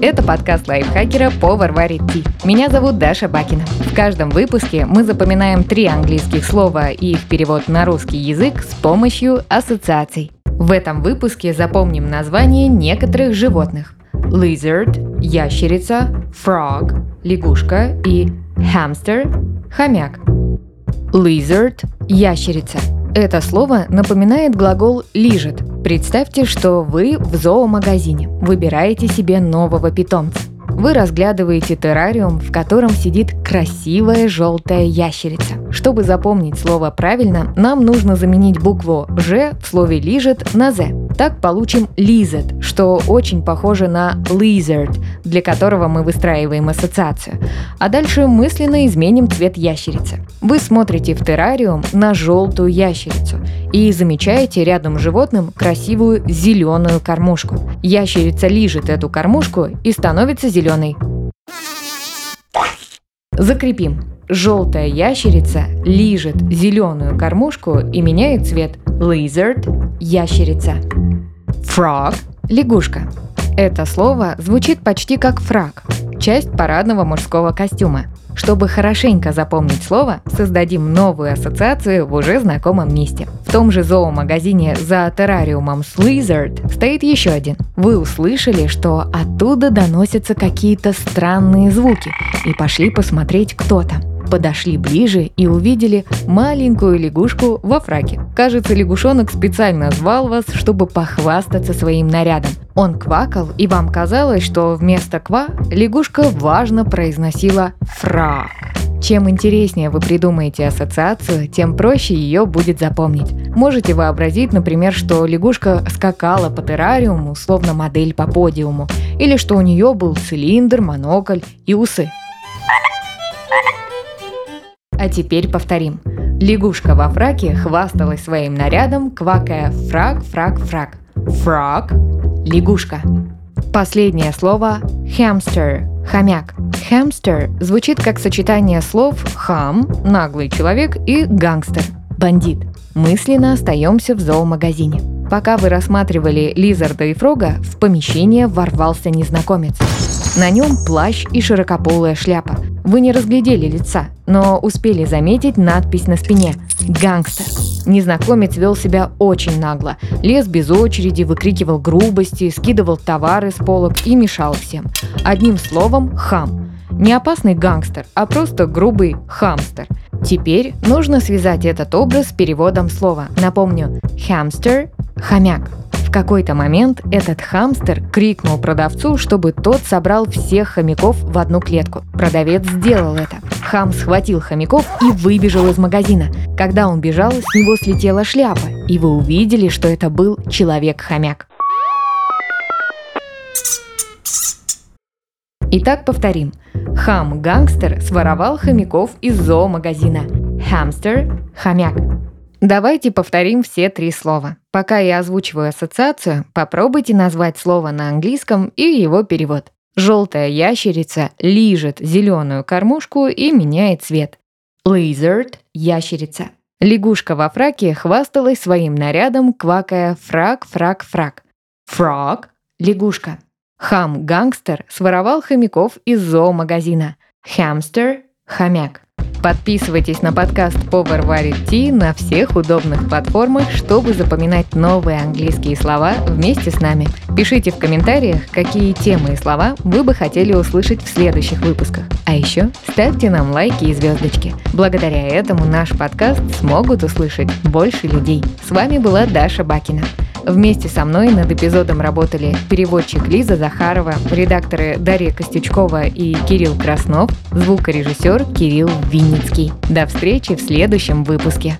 Это подкаст лайфхакера «Повар варит ти». Меня зовут Даша Бакина. В каждом выпуске мы запоминаем три английских слова и их перевод на русский язык с помощью ассоциаций. В этом выпуске запомним название некоторых животных. Lizard – ящерица, frog – лягушка и hamster – хомяк. Lizard – ящерица. Это слово напоминает глагол «лижет», Представьте, что вы в зоомагазине, выбираете себе нового питомца. Вы разглядываете террариум, в котором сидит красивая желтая ящерица. Чтобы запомнить слово правильно, нам нужно заменить букву «ж» в слове «лижет» на «з». Так получим lizard, что очень похоже на lizard, для которого мы выстраиваем ассоциацию. А дальше мысленно изменим цвет ящерицы. Вы смотрите в террариум на желтую ящерицу и замечаете рядом с животным красивую зеленую кормушку. Ящерица лижет эту кормушку и становится зеленой. Закрепим. Желтая ящерица лижет зеленую кормушку и меняет цвет. Lizard – ящерица. Frog – лягушка. Это слово звучит почти как фраг, часть парадного мужского костюма. Чтобы хорошенько запомнить слово, создадим новую ассоциацию в уже знакомом месте. В том же зоомагазине за террариумом Slizard стоит еще один. Вы услышали, что оттуда доносятся какие-то странные звуки и пошли посмотреть, кто там подошли ближе и увидели маленькую лягушку во фраке. Кажется, лягушонок специально звал вас, чтобы похвастаться своим нарядом. Он квакал, и вам казалось, что вместо ква лягушка важно произносила фрак. Чем интереснее вы придумаете ассоциацию, тем проще ее будет запомнить. Можете вообразить, например, что лягушка скакала по террариуму, словно модель по подиуму, или что у нее был цилиндр, монокль и усы. А теперь повторим. Лягушка во фраке хвасталась своим нарядом, квакая фраг, фраг, фраг. Фраг – лягушка. Последнее слово – hamster – хомяк. Hamster звучит как сочетание слов хам – наглый человек и гангстер – бандит. Мысленно остаемся в зоомагазине. Пока вы рассматривали Лизарда и Фрога, в помещение ворвался незнакомец. На нем плащ и широкополая шляпа. Вы не разглядели лица, но успели заметить надпись на спине «Гангстер». Незнакомец вел себя очень нагло. Лез без очереди, выкрикивал грубости, скидывал товары с полок и мешал всем. Одним словом, хам. Не опасный гангстер, а просто грубый хамстер. Теперь нужно связать этот образ с переводом слова. Напомню, хамстер – хомяк. В какой-то момент этот хамстер крикнул продавцу, чтобы тот собрал всех хомяков в одну клетку. Продавец сделал это. Хам схватил хомяков и выбежал из магазина. Когда он бежал, с него слетела шляпа, и вы увидели, что это был человек-хомяк. Итак, повторим. Хам-гангстер своровал хомяков из зоомагазина. Хамстер – хомяк. Давайте повторим все три слова. Пока я озвучиваю ассоциацию, попробуйте назвать слово на английском и его перевод. Желтая ящерица лижет зеленую кормушку и меняет цвет. Lizard – ящерица. Лягушка во фраке хвасталась своим нарядом, квакая «фрак, фрак, фрак». Frog – лягушка. Хам-гангстер своровал хомяков из зоомагазина. Хамстер – хомяк. Подписывайтесь на подкаст «Повар варит ти» на всех удобных платформах, чтобы запоминать новые английские слова вместе с нами. Пишите в комментариях, какие темы и слова вы бы хотели услышать в следующих выпусках. А еще ставьте нам лайки и звездочки. Благодаря этому наш подкаст смогут услышать больше людей. С вами была Даша Бакина. Вместе со мной над эпизодом работали переводчик Лиза Захарова, редакторы Дарья Костючкова и Кирилл Краснов, звукорежиссер Кирилл Винницкий. До встречи в следующем выпуске.